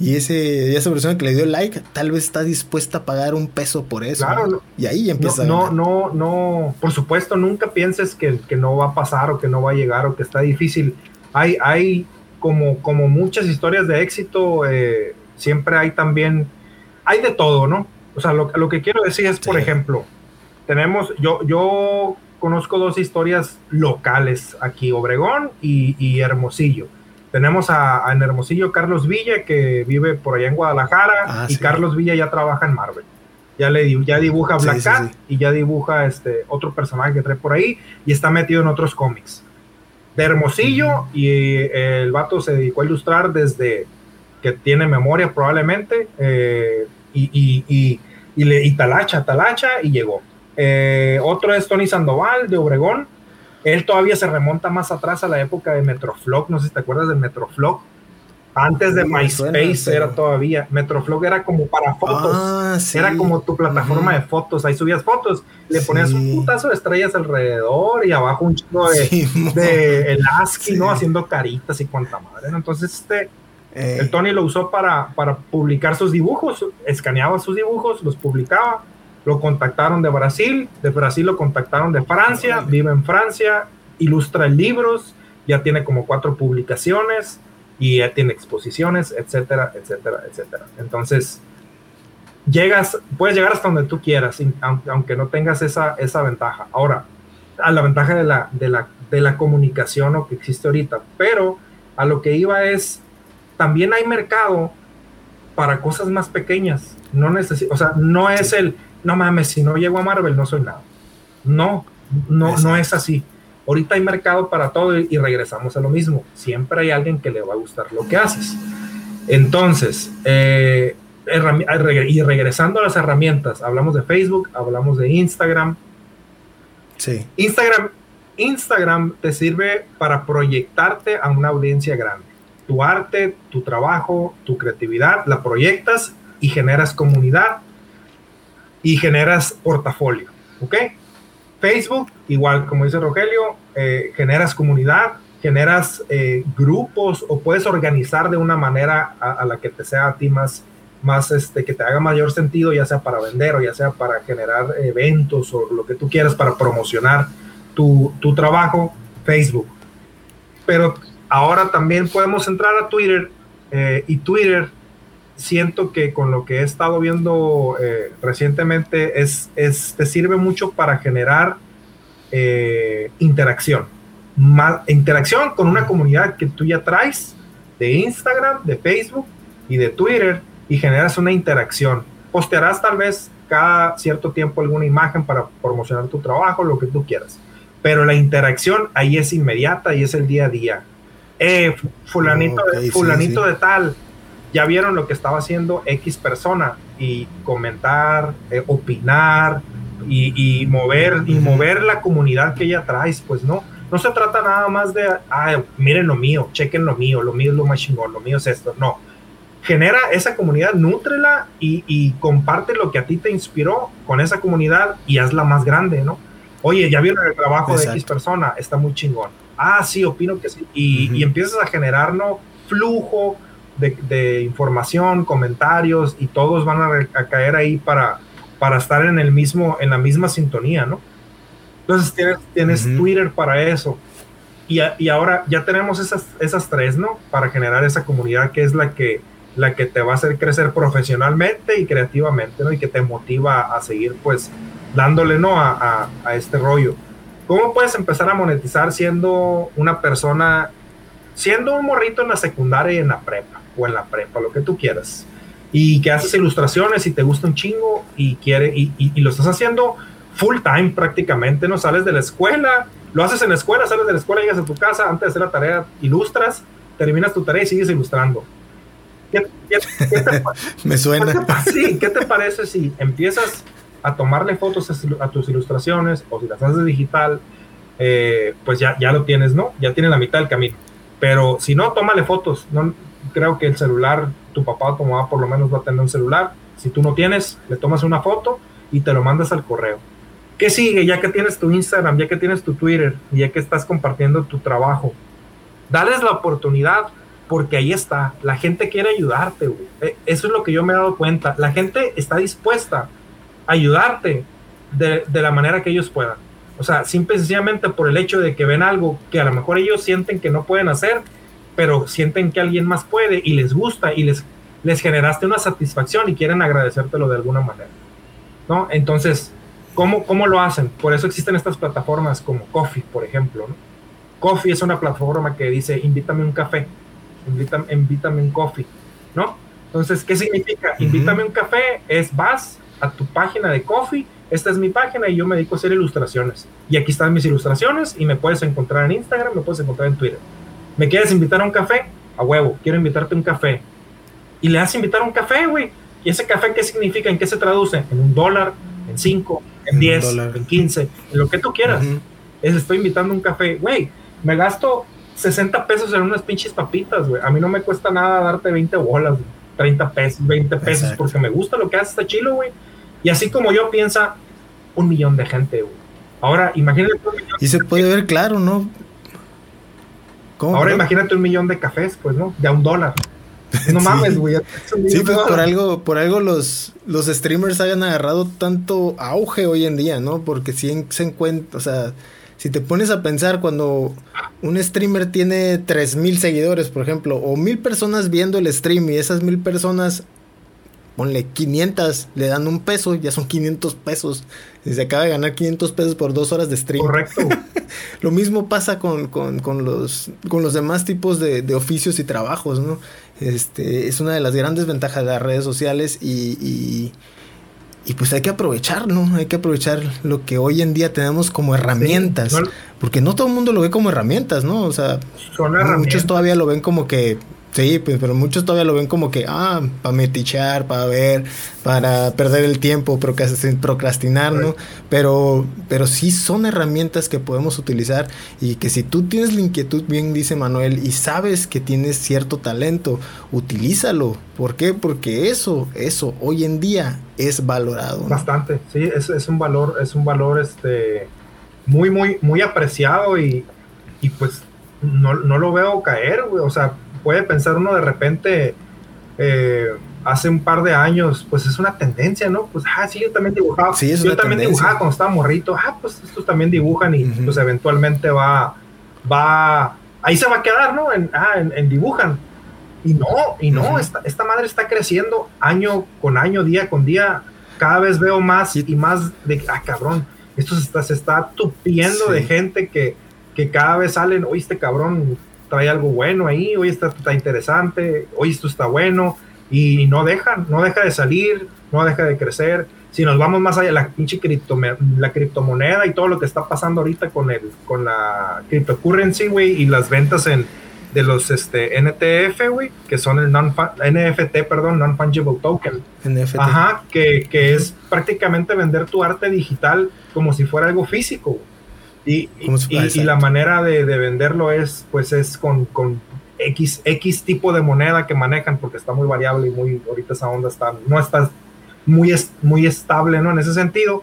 Y ese, esa persona que le dio like tal vez está dispuesta a pagar un peso por eso. Claro, Y ahí empieza. No, no, no, por supuesto, nunca pienses que, que, no va a pasar o que no va a llegar o que está difícil. Hay, hay como, como muchas historias de éxito, eh, siempre hay también, hay de todo, ¿no? O sea, lo, lo que quiero decir es, por ejemplo, tenemos, yo, yo conozco dos historias locales aquí, Obregón y, Hermosillo. Tenemos a, en Hermosillo Carlos Villa, que vive por allá en Guadalajara, ah, y Carlos Villa ya trabaja en Marvel. Ya, le, ya dibuja Black Cat y ya dibuja este otro personaje que trae por ahí y está metido en otros cómics. De Hermosillo, y el vato se dedicó a ilustrar desde que tiene memoria probablemente, eh, y, y, y, le, y talacha, talacha, y llegó eh, otro es Tony Sandoval de Obregón. Él todavía se remonta más atrás a la época de Metroflog. No sé si te acuerdas del Metroflog. Antes de MySpace era todavía. Metroflog era como para fotos. Ah, era como tu plataforma de fotos. Ahí subías fotos. Le ponías un putazo de estrellas alrededor y abajo un chico de, de el ASCII, ¿no? Haciendo caritas y cuanta madre. Entonces, este. Eh. El Tony lo usó para, para publicar sus dibujos, escaneaba sus dibujos, los publicaba lo contactaron de Brasil, de Brasil lo contactaron de Francia, vive en Francia, ilustra libros, ya tiene como cuatro publicaciones y ya tiene exposiciones, etcétera, etcétera, etcétera. Entonces, llegas, puedes llegar hasta donde tú quieras, aunque no tengas esa, esa ventaja. Ahora, a la ventaja de la, de la, de la comunicación o que existe ahorita, pero a lo que iba es, también hay mercado para cosas más pequeñas. No necesito, o sea, no es el, no mames, si no llego a Marvel no soy nada. No, no, no es así. Ahorita hay mercado para todo y, regresamos a lo mismo. Siempre hay alguien que le va a gustar lo que haces. Entonces, eh, y regresando a las herramientas, hablamos de Facebook, hablamos de Instagram. Sí. Instagram, Instagram te sirve para proyectarte a una audiencia grande. Tu arte, tu trabajo, tu creatividad, la proyectas y generas comunidad y generas portafolio, ¿ok? Facebook, igual como dice Rogelio, eh, generas comunidad, generas eh, grupos o puedes organizar de una manera a, la que te sea a ti más, más este, que te haga mayor sentido, ya sea para vender o ya sea para generar eventos o lo que tú quieras para promocionar tu, tu trabajo, Facebook. pero ahora también podemos entrar a Twitter eh, y Twitter siento que con lo que he estado viendo eh, recientemente es, es, te sirve mucho para generar eh, interacción. Más, interacción con una comunidad que tú ya traes de Instagram, de Facebook y de Twitter y generas una interacción. Postearás tal vez cada cierto tiempo alguna imagen para promocionar tu trabajo, lo que tú quieras. Pero la interacción ahí es inmediata y es el día a día. Eh, fulanito, fulanito de tal, ya vieron lo que estaba haciendo X persona y comentar, eh, opinar y, mover y mover la comunidad que ella traes, pues no. No se trata nada más de, ah, miren lo mío, chequen lo mío, lo mío es lo más chingón, lo mío es esto. No, genera esa comunidad, nútrela y, y, comparte lo que a ti te inspiró con esa comunidad y hazla más grande, ¿no? Oye, ya vieron el trabajo de X persona, está muy chingón. Ah, sí, opino que sí. Y, y empiezas a generar, ¿no? Flujo, de, información, comentarios y todos van a, caer ahí para, para estar en el mismo, en la misma sintonía, ¿no? Entonces tienes, tienes Twitter para eso. Y, y, ahora ya tenemos esas, esas tres, ¿no? Para generar esa comunidad que es la que, la que te va a hacer crecer profesionalmente y creativamente, ¿no? Y que te motiva a seguir, pues, dándole, ¿no? A, a, a este rollo. ¿Cómo puedes empezar a monetizar siendo una persona, siendo un morrito en la secundaria y en la prepa? O en la prepa, lo que tú quieras, y que haces ilustraciones y te gusta un chingo y, quiere, y, y, lo estás haciendo full time prácticamente, no sales de la escuela, lo haces en la escuela, sales de la escuela, llegas a tu casa, antes de hacer la tarea, ilustras, terminas tu tarea y sigues ilustrando. ¿Qué, [LAUGHS] Me suena. sí, ¿qué te parece si empiezas a tomarle fotos a, tus ilustraciones o si las haces digital, eh, pues ya, ya lo tienes, ¿no? Ya tienes la mitad del camino. Pero si no, tómale fotos. No, creo que el celular, tu papá o tu mamá por lo menos va a tener un celular. Si tú no tienes, le tomas una foto y te lo mandas al correo. ¿Qué sigue? Ya que tienes tu Instagram, ya que tienes tu Twitter, ya que estás compartiendo tu trabajo, dales la oportunidad porque ahí está. La gente quiere ayudarte, e, Eso es lo que yo me he dado cuenta. La gente está dispuesta a ayudarte de, de la manera que ellos puedan. O sea, simple y sencillamente por el hecho de que ven algo que a lo mejor ellos sienten que no pueden hacer pero sienten que alguien más puede y les gusta y les, les generaste una satisfacción y quieren agradecértelo de alguna manera. ¿no? Entonces, ¿cómo, ¿cómo lo hacen? Por eso existen estas plataformas como Coffee, por ejemplo. ¿no? Coffee es una plataforma que dice, invítame un café, invítame, invítame un coffee, ¿no? Entonces, ¿qué significa? Invítame un café, es vas a tu página de Coffee, esta es mi página y yo me dedico a hacer ilustraciones. Y aquí están mis ilustraciones y me puedes encontrar en Instagram, me puedes encontrar en Twitter. ¿Me quieres invitar a un café? A huevo, quiero invitarte a un café. Y le das invitar a un café, güey. ¿Y ese café qué significa? ¿En qué se traduce? En un dólar, en cinco, en diez, en quince, en lo que tú quieras. Es, estoy invitando a un café. Güey, me gasto 60 pesos en unas pinches papitas, güey. A mí no me cuesta nada darte 20 bolas, 30 pesos, 20 pesos, porque me gusta lo que hace, está chilo, güey. Y así como yo piensa un millón de gente, güey. Ahora, imagínate. Y se puede ver claro, ¿no? Ahora imagínate un millón de cafés, pues, ¿no? De a un dólar. [LAUGHS] No mames, güey. Sí, pues por algo, por algo los, los streamers hayan agarrado tanto auge hoy en día, ¿no? Porque si se encuentra, o sea, si te pones a pensar cuando un streamer tiene 3000 seguidores, por ejemplo, o mil personas viendo el stream y esas mil personas ponle 500, le dan un peso, ya son 500 pesos. Y se acaba de ganar 500 pesos por dos horas de stream. Correcto. [LAUGHS] Lo mismo pasa con, los, con los demás tipos de, oficios y trabajos, ¿no? Este, es una de las grandes ventajas de las redes sociales y, y, pues hay que aprovechar, ¿no? Hay que aprovechar lo que hoy en día tenemos como herramientas. porque no todo el mundo lo ve como herramientas, ¿no? O sea, muchos todavía lo ven como que Sí, pues, pero muchos todavía lo ven como que, ah, para metichar, para ver, para perder el tiempo, procrastinar, ¿no? Pero, pero sí son herramientas que podemos utilizar y que si tú tienes la inquietud, bien dice Manuel, y sabes que tienes cierto talento, utilízalo. ¿Por qué? Porque eso, eso hoy en día es valorado. Bastante, sí, es, es, un valor, es un valor este muy, muy, muy apreciado y, y pues no, no lo veo caer, güey. O sea, puede pensar uno de repente, eh, hace un par de años, pues es una tendencia, ¿no? Pues, ah, sí, yo también dibujaba. Sí, yo también dibujaba cuando estaba morrito. Ah, pues estos también dibujan y pues eventualmente va, va ahí se va a quedar, ¿no? En, ah, en, dibujan. Y no, y no, esta, esta, madre está creciendo año con año, día con día. Cada vez veo más y más de, ah, cabrón, esto se está, se está tupiendo de gente que, que cada vez salen, oye, este cabrón trae algo bueno ahí, oye, está, está interesante, oye, esto está bueno, y no dejan, no deja de salir, no deja de crecer. Si nos vamos más allá, la pinche cripto, la criptomoneda y todo lo que está pasando ahorita con el, con la cryptocurrency, güey, y las ventas en, de los este, NTF, güey, que son el non NFT, perdón, non-fungible token. NFT. Ajá, que, que, es prácticamente vender tu arte digital como si fuera algo físico. Y, y, la manera de, de, venderlo es, pues, es con, con X, X tipo de moneda que manejan, porque está muy variable y muy, ahorita esa onda está, no está muy, muy estable, ¿no? En ese sentido,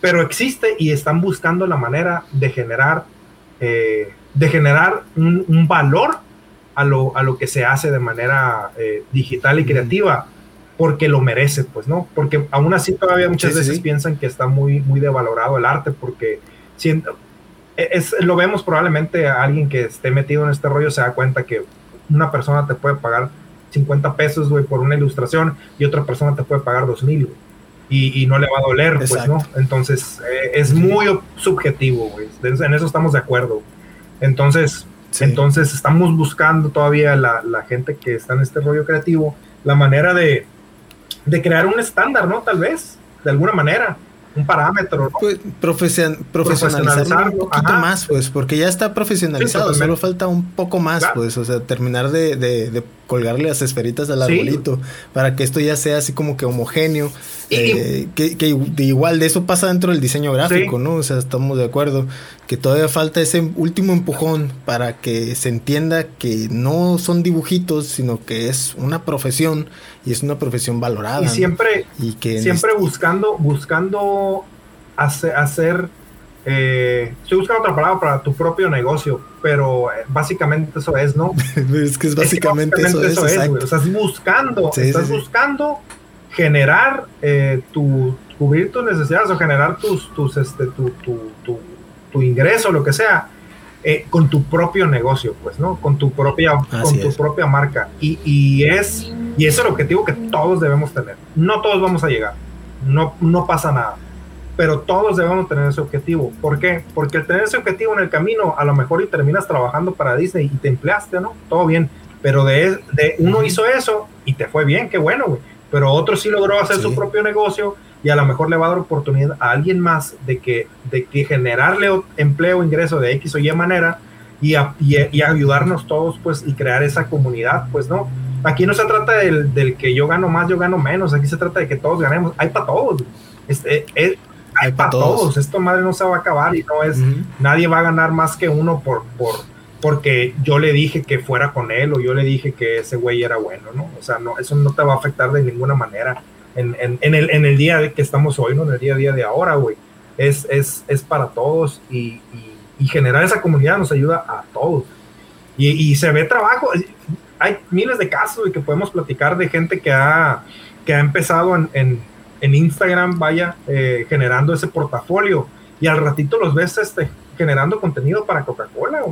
pero existe y están buscando la manera de generar, eh, de generar un, valor a lo, a lo, que se hace de manera eh, digital y creativa, porque lo merece, pues, ¿no? Porque aún así todavía muchas veces piensan que está muy, muy devalorado el arte, porque siento, es, lo vemos probablemente a alguien que esté metido en este rollo se da cuenta que una persona te puede pagar 50 pesos, güey, por una ilustración y otra persona te puede pagar 2 mil, y, y, no le va a doler, pues, ¿no? Entonces, eh, es muy subjetivo, güey. En eso estamos de acuerdo. Entonces, entonces estamos buscando todavía la, la, gente que está en este rollo creativo, la manera de, de crear un estándar, ¿no? Tal vez, de alguna manera un parámetro. ¿no? Pues, profesionalizar un poquito más, pues, porque ya está profesionalizado, solo falta un poco más, pues, o sea, terminar de, de, colgarle las esferitas al arbolito para que esto ya sea así como que homogéneo, eh, que, que, igual de eso pasa dentro del diseño gráfico, ¿no? O sea, estamos de acuerdo que todavía falta ese último empujón para que se entienda que no son dibujitos, sino que es una profesión y es una profesión valorada. Y siempre, y que siempre este buscando, buscando hacer, hacer eh, estoy buscando otra palabra para tu propio negocio, pero eh, básicamente eso es, ¿no? [LAUGHS] es que es básicamente, eso, es, O sea, estás buscando, estás buscando generar eh, tu, cubrir tus necesidades o generar tus, tus este, tu, tu, tu, tu ingreso, lo que sea, eh, con tu propio negocio, pues, ¿no? Con tu propia, con tu propia marca. Y, y, es, y es el objetivo que todos debemos tener. No todos vamos a llegar, no, no pasa nada, pero todos debemos tener ese objetivo. ¿Por qué? Porque el tener ese objetivo en el camino, a lo mejor y terminas trabajando para Disney y te empleaste, ¿no? Todo bien, pero de, de uno hizo eso y te fue bien, qué bueno, güey. Pero otro sí logró hacer su propio negocio y a lo mejor le va a dar oportunidad a alguien más de que, de que generarle empleo, ingreso de X o Y manera y, y, ayudarnos todos, pues, y crear esa comunidad, pues, ¿no? Aquí no se trata del, del, que yo gano más, yo gano menos, aquí se trata de que todos ganemos, hay para todos, este, hay, para todos. esto madre no se va a acabar y no es, nadie va a ganar más que uno por, por, porque yo le dije que fuera con él o yo le dije que ese güey era bueno, ¿no? O sea, no, eso no te va a afectar de ninguna manera en, en, en, el, en el día que estamos hoy, ¿no? En el día a día de ahora, güey. Es, es, es para todos y, y, generar esa comunidad nos ayuda a todos. Y, y se ve trabajo. Hay miles de casos y que podemos platicar de gente que ha, que ha empezado en, en Instagram, vaya, eh, generando ese portafolio. Y al ratito los ves este, generando contenido para Coca-Cola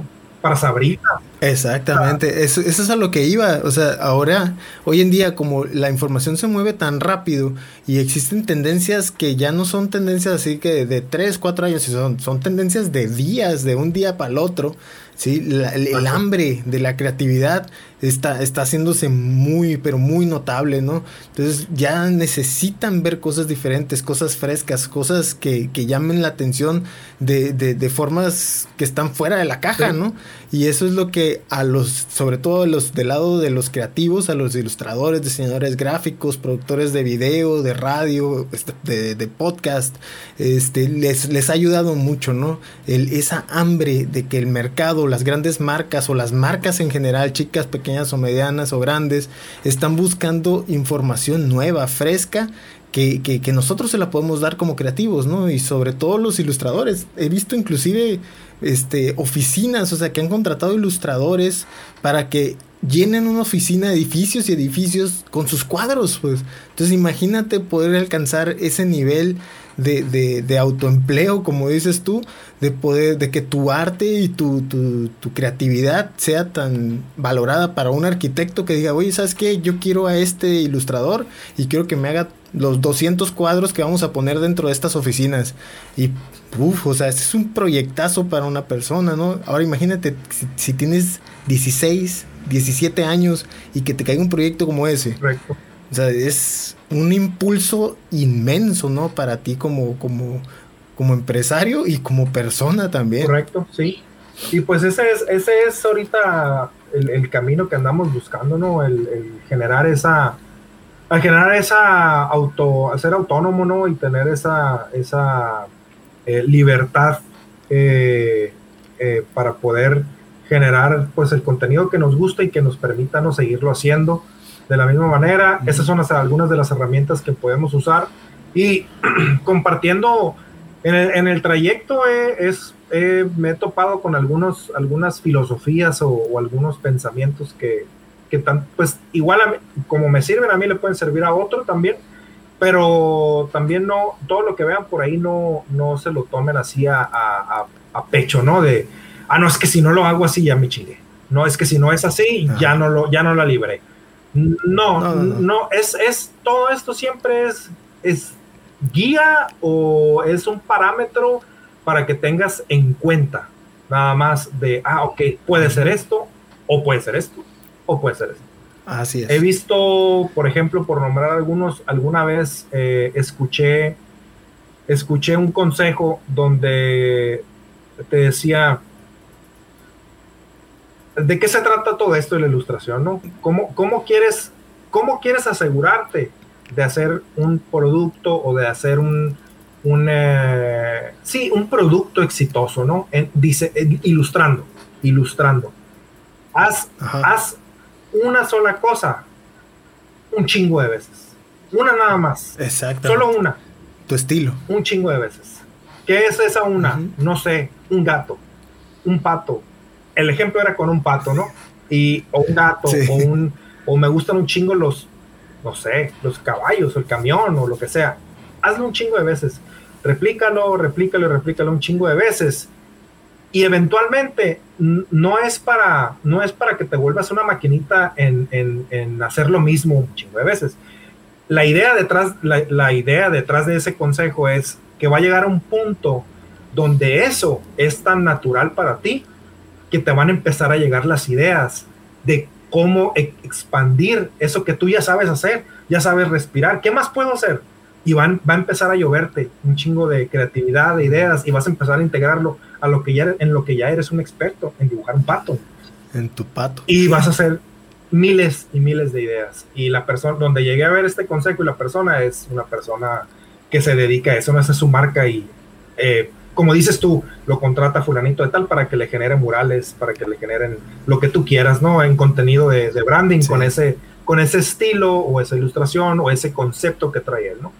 para Sabrina. Exactamente, eso, eso, es a lo que iba. O sea, ahora, hoy en día, como la información se mueve tan rápido y existen tendencias que ya no son tendencias así que de 3, 4 años, son, son tendencias de días, de un día para el otro. ¿Sí? el, hambre de la creatividad está, está haciéndose muy, pero muy notable, ¿no? Entonces ya necesitan ver cosas diferentes, cosas frescas, cosas que, que llamen la atención de, de, de, formas que están fuera de la caja, ¿no? Y eso es lo que a los, sobre todo los del lado de los creativos, a los ilustradores, diseñadores gráficos, productores de video, de radio, este, de, de podcast, este, les, les ha ayudado mucho, ¿no? El, esa hambre de que el mercado, las grandes marcas o las marcas en general, chicas, pequeñas o medianas o grandes, están buscando información nueva, fresca, que, que, nosotros se la podemos dar como creativos, ¿no? Y sobre todo los ilustradores. He visto inclusive este, oficinas, o sea, que han contratado ilustradores para que llenen una oficina de edificios y edificios con sus cuadros, pues. Entonces imagínate poder alcanzar ese nivel de, de, de, autoempleo, como dices tú, de poder, de que tu arte y tu, tu, creatividad sea tan valorada para un arquitecto que diga, oye, ¿sabes qué? Yo quiero a este ilustrador y quiero que me haga los 200 cuadros que vamos a poner dentro de estas oficinas. Y, uff, o sea, este es un proyectazo para una persona, ¿no? Ahora imagínate si, si tienes 16, 17 años y que te caiga un proyecto como ese. Correcto. O sea, es un impulso inmenso, ¿no? Para ti como, como, como empresario y como persona también. Correcto, sí. Y pues ese es, ese es ahorita el, el camino que andamos buscando, ¿no? El, generar esa, al generar esa auto, ser autónomo, ¿no? Y tener esa, esa eh, libertad eh, eh, para poder generar pues el contenido que nos gusta y que nos permita no seguirlo haciendo de la misma manera. Esas son las, algunas de las herramientas que podemos usar y [CLEARS THROAT] compartiendo en el, en el trayecto eh, es, eh, me he topado con algunos, algunas filosofías o, o algunos pensamientos que, que tan, pues igual a mí, como me sirven a mí le pueden servir a otro también, pero también no, todo lo que vean por ahí no, no se lo tomen así a, a, a pecho, ¿no? De, ah, no, es que si no lo hago así ya me chingué. No, es que si no es así, Ajá. ya no, lo, ya no la libré. No, no, no, no, es, es, todo esto siempre es, es guía o es un parámetro para que tengas en cuenta nada más de, ah, ok, puede ser esto, o puede ser esto, o puede ser esto. Así es. He visto, por ejemplo, por nombrar algunos, alguna vez eh, escuché, escuché un consejo donde te decía, ¿de qué se trata todo esto de la ilustración? ¿no? ¿Cómo, cómo, quieres, ¿Cómo quieres asegurarte de hacer un producto o de hacer un, un eh, sí, un producto exitoso, ¿no? En, dice, en, ilustrando, ilustrando. Haz, haz una sola cosa un chingo de veces. Una nada más. Exacto. Solo una. Tu estilo. Un chingo de veces. ¿Qué es esa una? Uh -huh. No sé, un gato, un pato, el ejemplo era con un pato, ¿no? Y, o un gato, sí. o un, o me gustan un chingo los, no sé, los caballos, o el camión, o lo que sea. Hazlo un chingo de veces. Replícalo, replícalo, replícalo un chingo de veces. Y eventualmente no es para, no es para que te vuelvas una maquinita en, en, en hacer lo mismo un chingo de veces. La idea, detrás, la, la idea detrás de ese consejo es que va a llegar a un punto donde eso es tan natural para ti que te van a empezar a llegar las ideas de cómo e expandir eso que tú ya sabes hacer, ya sabes respirar, ¿qué más puedo hacer? Y van, va a empezar a lloverte un chingo de creatividad, de ideas, y vas a empezar a integrarlo a lo que ya, en lo que ya eres un experto, en dibujar un pato. En tu pato. Y vas a hacer miles y miles de ideas. Y la persona, donde llegué a ver este consejo y la persona es una persona que se dedica a eso, no es su marca y eh, como dices tú, lo contrata fulanito de tal para que le genere murales, para que le generen lo que tú quieras, ¿no? En contenido de, de branding, sí. con, ese, con ese estilo o esa ilustración o ese concepto que trae él, ¿no?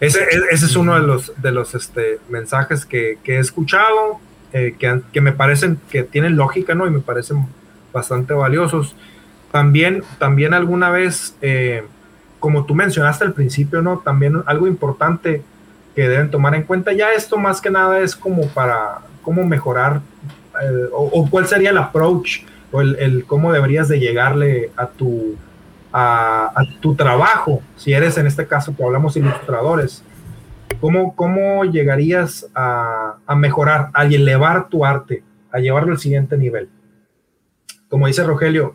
Ese, ese es uno de los, de los este, mensajes que, que he escuchado, eh, que, que, me parecen que tienen lógica, ¿no? Y me parecen bastante valiosos. También, también alguna vez, eh, como tú mencionaste al principio, ¿no? También algo importante que deben tomar en cuenta. Ya esto más que nada es como para cómo mejorar eh, o, cuál sería el approach o el, cómo deberías de llegarle a tu, a, tu trabajo. Si eres en este caso que hablamos ilustradores, ¿cómo, cómo llegarías a, a mejorar, a elevar tu arte, a llevarlo al siguiente nivel? Como dice Rogelio,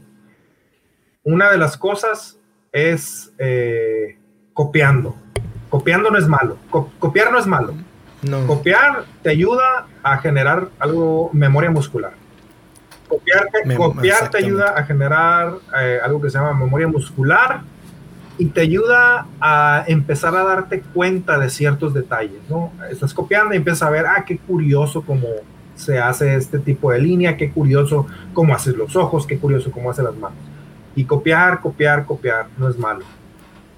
una de las cosas es eh, copiando Copiando no es malo. Co copiar no es malo. No. Copiar te ayuda a generar algo, memoria muscular. Copiar, Mem copiar te ayuda a generar eh, algo que se llama memoria muscular y te ayuda a empezar a darte cuenta de ciertos detalles, ¿no? Estás copiando y empiezas a ver, ah, qué curioso cómo se hace este tipo de línea, qué curioso cómo haces los ojos, qué curioso cómo hace las manos. Y copiar, copiar, copiar, no es malo.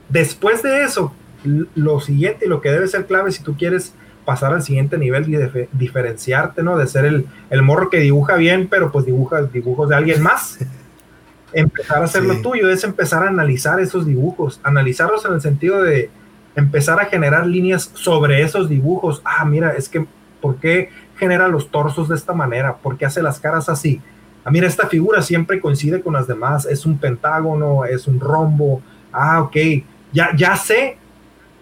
Después de eso, lo siguiente y lo que debe ser clave si tú quieres pasar al siguiente nivel y de diferenciarte, ¿no? De ser el, el, morro que dibuja bien, pero pues dibuja dibujos de alguien más. [LAUGHS] empezar a hacer sí. lo tuyo es empezar a analizar esos dibujos, analizarlos en el sentido de empezar a generar líneas sobre esos dibujos. Ah, mira, es que, ¿por qué genera los torsos de esta manera? ¿Por qué hace las caras así? Ah, mira, esta figura siempre coincide con las demás. Es un pentágono, es un rombo. Ah, ok. Ya, ya sé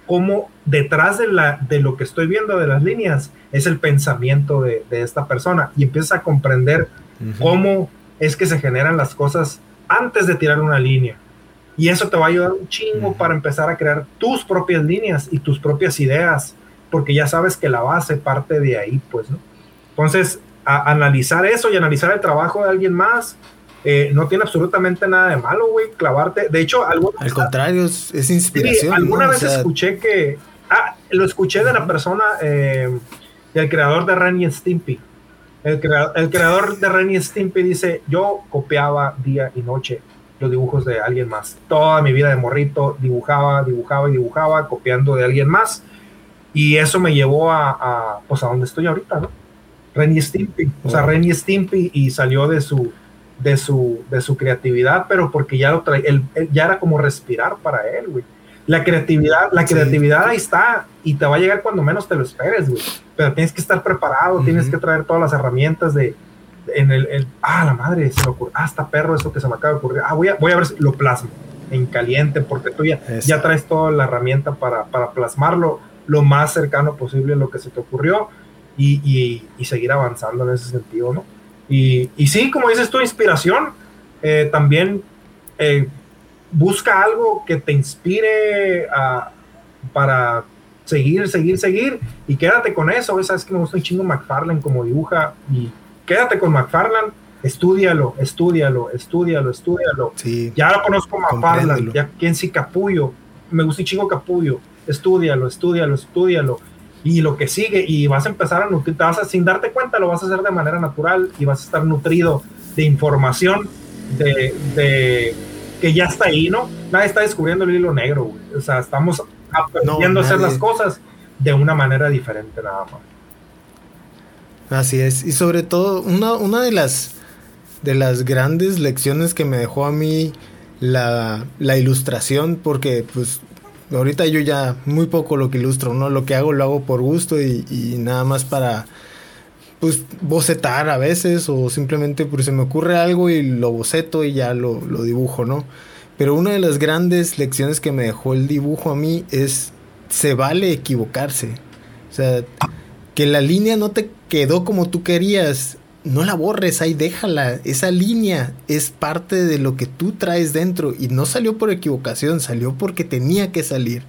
cómo detrás de, la, de lo que estoy viendo de las líneas es el pensamiento de, esta persona y empiezas a comprender cómo es que se generan las cosas antes de tirar una línea. Y eso te va a ayudar un chingo para empezar a crear tus propias líneas y tus propias ideas, porque ya sabes que la base parte de ahí, pues, ¿no? Entonces, analizar eso y analizar el trabajo de alguien más eh, no tiene absolutamente nada de malo, güey, clavarte. De hecho, algo Al contrario, es, inspiración. alguna vez escuché que. Ah, lo escuché de la persona, eh, del creador de Ren y Stimpy. El, el creador de Ren y Stimpy dice: Yo copiaba día y noche los dibujos de alguien más. Toda mi vida de morrito dibujaba, dibujaba y dibujaba, copiando de alguien más. Y eso me llevó a, a pues a donde estoy ahorita, ¿no? Ren y Stimpy. O sea, Ren y Stimpy y salió de su de su, de su creatividad, pero porque ya lo trae, él, ya era como respirar para él, güey. La creatividad, la creatividad ahí está y te va a llegar cuando menos te lo esperes, güey. Pero tienes que estar preparado, tienes que traer todas las herramientas de, en el, ah, la madre, se me ocurre, ah, está perro eso que se me acaba de ocurrir, ah, voy a, voy a ver si lo plasmo en caliente, porque tú ya, ya traes toda la herramienta para, para, plasmarlo lo más cercano posible a lo que se te ocurrió y, y, y seguir avanzando en ese sentido, ¿no? Y, y sí, como dices tu inspiración, eh, también eh, busca algo que te inspire para seguir, seguir, seguir y quédate con eso. Sabes que me gusta un chingo McFarlane como dibuja y quédate con McFarlane, estudialo, estudialo, estudialo, estudialo. Sí, ya lo conozco McFarlane, ya quien sí Capullo, me gusta un chingo Capullo, estudialo, estudialo, estudialo y lo que sigue y vas a empezar a nutrir, vas a, sin darte cuenta lo vas a hacer de manera natural y vas a estar nutrido de información de, de que ya está ahí, ¿no? Nadie está descubriendo el hilo negro, o sea, estamos aprendiendo a hacer las cosas de una manera diferente nada más. Así es, y sobre todo una, una de las de las grandes lecciones que me dejó a mí la, la ilustración, porque pues ahorita yo ya muy poco lo que ilustro, ¿no? Lo que hago lo hago por gusto y, nada más para pues bocetar a veces o simplemente porque se me ocurre algo y lo boceto y ya lo, lo dibujo, ¿no? Pero una de las grandes lecciones que me dejó el dibujo a mí es se vale equivocarse. O sea, que la línea no te quedó como tú querías no la borres, ahí déjala. Esa línea es parte de lo que tú traes dentro y no salió por equivocación, salió porque tenía que salir.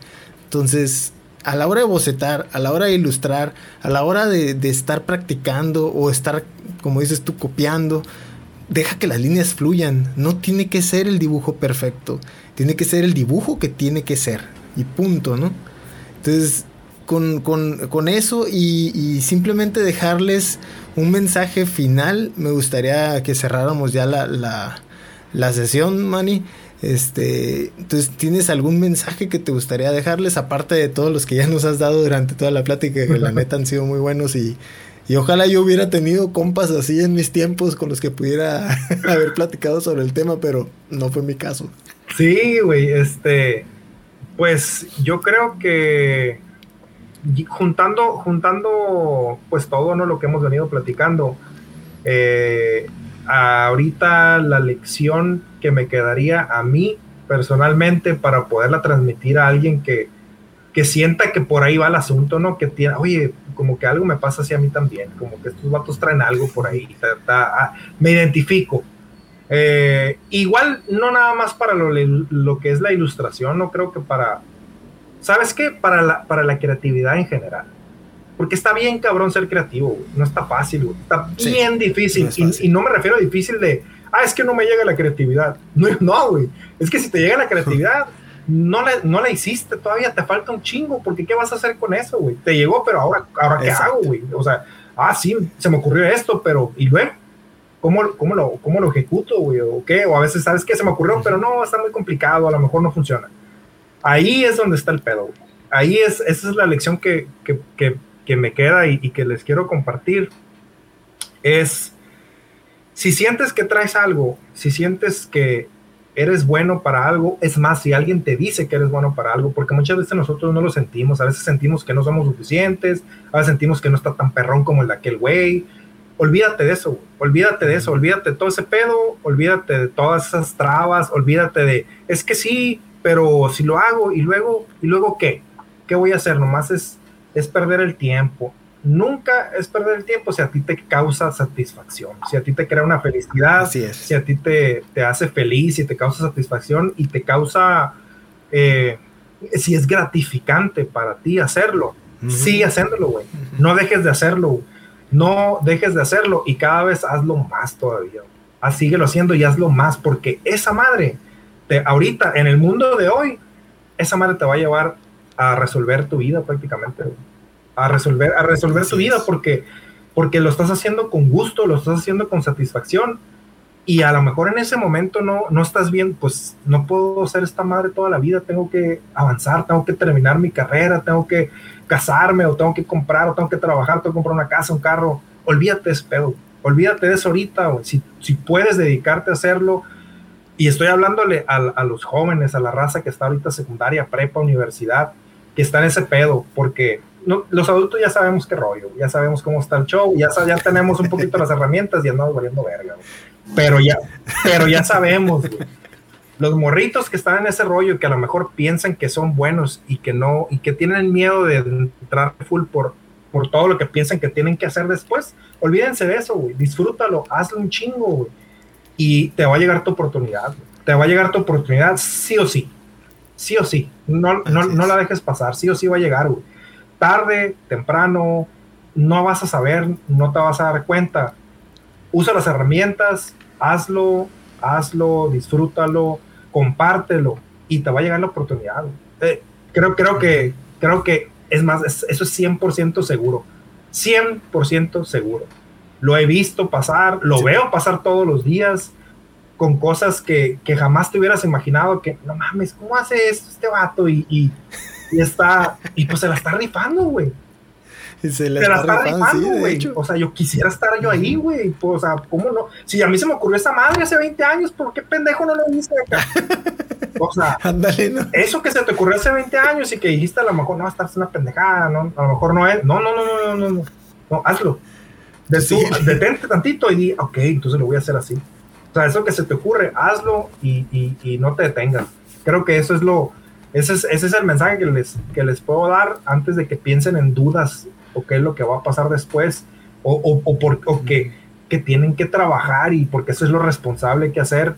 Entonces, a la hora de bocetar, a la hora de ilustrar, a la hora de, estar practicando o estar, como dices tú, copiando, deja que las líneas fluyan. No tiene que ser el dibujo perfecto, tiene que ser el dibujo que tiene que ser. Y punto, ¿no? Entonces, con, eso y, simplemente dejarles un mensaje final. Me gustaría que cerráramos ya la, la, sesión, Manny. Este, entonces, ¿tienes algún mensaje que te gustaría dejarles, aparte de todos los que ya nos has dado durante toda la plática, que la [LAUGHS] neta han sido muy buenos y, y ojalá yo hubiera tenido compas así en mis tiempos con los que pudiera [LAUGHS] haber platicado sobre el tema, pero no fue mi caso. Sí, güey, este, pues yo creo que juntando, juntando pues todo ¿no? lo que hemos venido platicando, eh, ahorita la lección que me quedaría a mí personalmente para poderla transmitir a alguien que, que sienta que por ahí va el asunto, ¿no? Que tiene, oye, como que algo me pasa así a mí también, como que estos vatos traen algo por ahí, ah, me identifico. Eh, igual, no nada más para lo, lo, que es la ilustración, no creo que para, ¿Sabes qué? Para la, para la creatividad en general. Porque está bien cabrón ser creativo, No está fácil, Está bien difícil. y, no me refiero a difícil de, ah, es que no me llega la creatividad. No, [LAUGHS] no, güey. Es que si te llega la creatividad, no la, no la hiciste, todavía te falta un chingo, porque ¿qué vas a hacer con eso, güey? Te llegó, pero ahora, ahora ¿qué hago, güey? O sea, ah, sí, se me ocurrió esto, pero, ¿y luego? ¿Cómo, cómo, lo, cómo lo ejecuto, güey? ¿O qué? O a veces, ¿sabes qué? Se me ocurrió, pero no, está muy complicado, a lo mejor no funciona. Ahí es donde está el pedo. Ahí es, esa es la lección que, me queda y, que les quiero compartir. Es, si sientes que traes algo, si sientes que, eres bueno para algo, es más, si alguien te dice que eres bueno para algo, porque muchas veces nosotros no lo sentimos, a veces sentimos que no somos suficientes, a veces sentimos que no está tan perrón como el de aquel güey. Olvídate de eso, olvídate de eso, olvídate de todo ese pedo, olvídate de todas esas trabas, olvídate de, es que sí, pero si lo hago y luego, ¿y luego qué? ¿Qué voy a hacer? Nomás es, es perder el tiempo nunca es perder el tiempo si a ti te causa satisfacción, si a ti te crea una felicidad, si a ti te, te, hace feliz, si te causa satisfacción y te causa, eh, si es gratificante para ti hacerlo, sigue haciéndolo, güey. No dejes de hacerlo, no dejes de hacerlo y cada vez hazlo más todavía. Ah, síguelo haciendo y hazlo más porque esa madre, te, ahorita en el mundo de hoy, esa madre te va a llevar a resolver tu vida prácticamente. Güey. A resolver, a resolver tu vida porque, porque lo estás haciendo con gusto, lo estás haciendo con satisfacción y a lo mejor en ese momento no, no estás bien, pues no puedo ser esta madre toda la vida, tengo que avanzar, tengo que terminar mi carrera, tengo que casarme o tengo que comprar o tengo que trabajar, tengo que comprar una casa, un carro, olvídate de ese pedo, olvídate de eso ahorita, si, si puedes dedicarte a hacerlo, y estoy hablándole a, a, los jóvenes, a la raza que está ahorita secundaria, prepa, universidad, que está en ese pedo, porque los adultos ya sabemos qué rollo, ya sabemos cómo está el show, ya, ya tenemos un poquito las herramientas y andamos valiendo verga, Pero ya, pero ya sabemos, Los morritos que están en ese rollo, que a lo mejor piensan que son buenos y que no, y que tienen miedo de entrar full por, por todo lo que piensan que tienen que hacer después, olvídense de eso, güey. Disfrútalo, hazlo un chingo, güey. Y te va a llegar tu oportunidad, Te va a llegar tu oportunidad sí o sí. Sí o sí. No, no, no la dejes pasar, sí o sí va a llegar, güey tarde, temprano, no vas a saber, no te vas a dar cuenta. Usa las herramientas, hazlo, hazlo, disfrútalo, compártelo y te va a llegar la oportunidad. Eh, creo, creo, que, creo que es más, eso es 100% seguro. 100% seguro. Lo he visto pasar, lo veo pasar todos los días con cosas que, que, jamás te hubieras imaginado que, no mames, ¿cómo hace esto este vato? y y está, y pues se la está rifando, güey. Se, la está, rifando, güey. o sea, yo quisiera estar yo ahí, güey. Pues, o sea, ¿cómo no? Si a mí se me ocurrió esa madre hace 20 años, ¿por qué pendejo no lo hice acá? [LAUGHS] O sea, eso que se te ocurrió hace 20 años y que dijiste a lo mejor no va a estar una pendejada, ¿no? A lo mejor no es. No, no, no, no, no, no. No, hazlo. Detente tantito y di, ok, entonces lo voy a hacer así. O sea, eso que se te ocurre, hazlo y, y, y no te detengas. Creo que eso es lo, ese es, ese es el mensaje que les, que les puedo dar antes de que piensen en dudas o qué es lo que va a pasar después o, o, o, por, o que, que, tienen que trabajar y porque eso es lo responsable que hacer.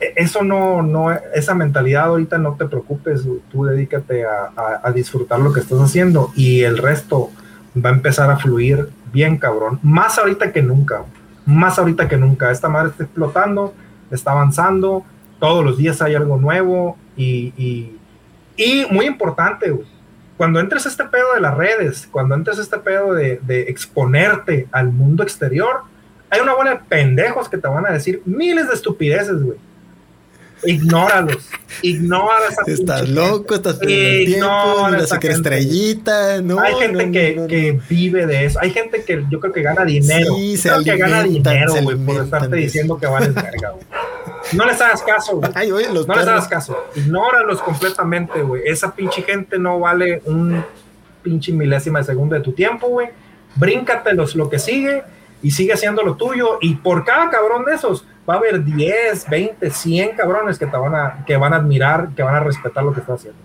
E, eso no, no, esa mentalidad ahorita no te preocupes, tú dedícate a, a, disfrutar lo que estás haciendo y el resto va a empezar a fluir bien cabrón, más ahorita que nunca, más ahorita que nunca. Esta madre está explotando, está avanzando, todos los días hay algo nuevo y, y muy importante, cuando entres a este pedo de las redes, cuando entres a este pedo de, de, exponerte al mundo exterior, hay una bola de pendejos que te van a decir miles de estupideces, güey. Ignóralos, ignora esa Estás loco, estás perdiendo tiempo, estrellita, no. Hay gente que, que, vive de eso, hay gente que yo creo que gana dinero, sí, creo que gana dinero, güey, por estarte diciendo que vales verga, güey. No les hagas caso, güey. no les hagas caso. Ignóralos completamente, güey. Esa pinche gente no vale un pinche milésima de segundo de tu tiempo, güey. Bríncatelos lo que sigue y sigue haciendo lo tuyo. Y por cada cabrón de esos, va a haber 10, 20, 100 cabrones que te van a, que van a admirar, que van a respetar lo que estás haciendo.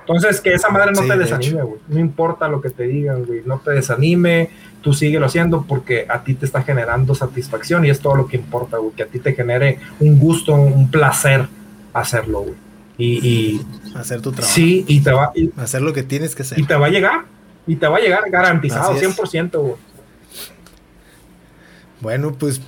Entonces, que esa madre no te desanime, güey. No importa lo que te digan, güey. No te desanime. Tú síguelo haciendo porque a ti te está generando satisfacción y es todo lo que importa, güey. Que a ti te genere un gusto, un placer hacerlo, güey. Y, hacer tu trabajo. Sí, y te va. hacer lo que tienes que hacer. Y te va a llegar. Y te va a llegar garantizado, 100%, güey. Bueno, pues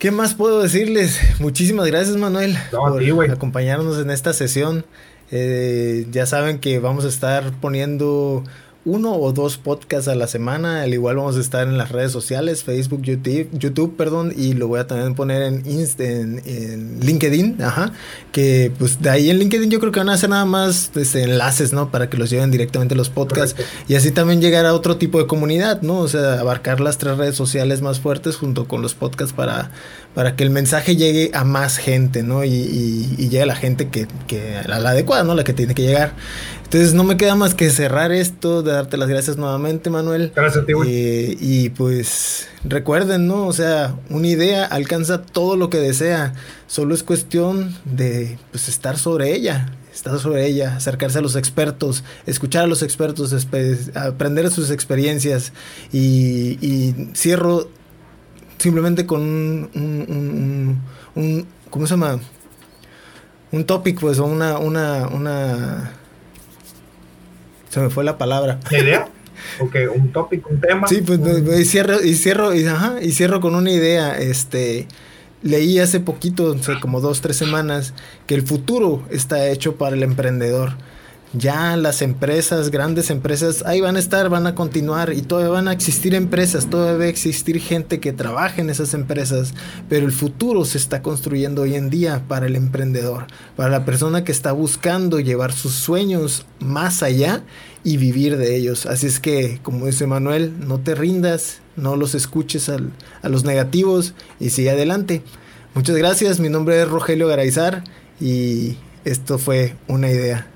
¿Qué más puedo decirles? Muchísimas gracias, Manuel, por acompañarnos en esta sesión. Eh, ya saben que vamos a estar poniendo uno o dos podcasts a la semana. Al igual vamos a estar en las redes sociales, Facebook, YouTube, YouTube perdón, y lo voy a también poner en, en, LinkedIn, ajá, que pues de ahí en LinkedIn yo creo que van a hacer nada más este, enlaces, ¿no? Para que los lleven directamente a los podcasts y así también llegar a otro tipo de comunidad, ¿no? O sea, abarcar las tres redes sociales más fuertes junto con los podcasts para, para que el mensaje llegue a más gente, ¿no? Y, y, llegue a la gente que, que a la adecuada, ¿no? La que tiene que llegar. Entonces no me queda más que cerrar esto, de darte las gracias nuevamente, Manuel. Gracias a ti, güey. Eh, y pues recuerden, ¿no? O sea, una idea alcanza todo lo que desea. Solo es cuestión de pues, estar sobre ella, estar sobre ella, acercarse a los expertos, escuchar a los expertos, aprender sus experiencias. Y, cierro simplemente con un, un, un, ¿cómo se llama? Un topic, pues, o una, una, una se me fue la palabra. ¿Idea? [LAUGHS] Ok, un tópico, un tema. Sí, pues y cierro, y cierro, y, ajá, y cierro con una idea. Este leí hace poquito, como dos, tres semanas, que el futuro está hecho para el emprendedor ya las empresas, grandes empresas, ahí van a estar, van a continuar y todavía van a existir empresas, todavía va a existir gente que trabaje en esas empresas, pero el futuro se está construyendo hoy en día para el emprendedor, para la persona que está buscando llevar sus sueños más allá y vivir de ellos. Así es que, como dice Manuel, no te rindas, no los escuches a los negativos y sigue adelante. Muchas gracias, mi nombre es Rogelio Garaizar y esto fue una idea.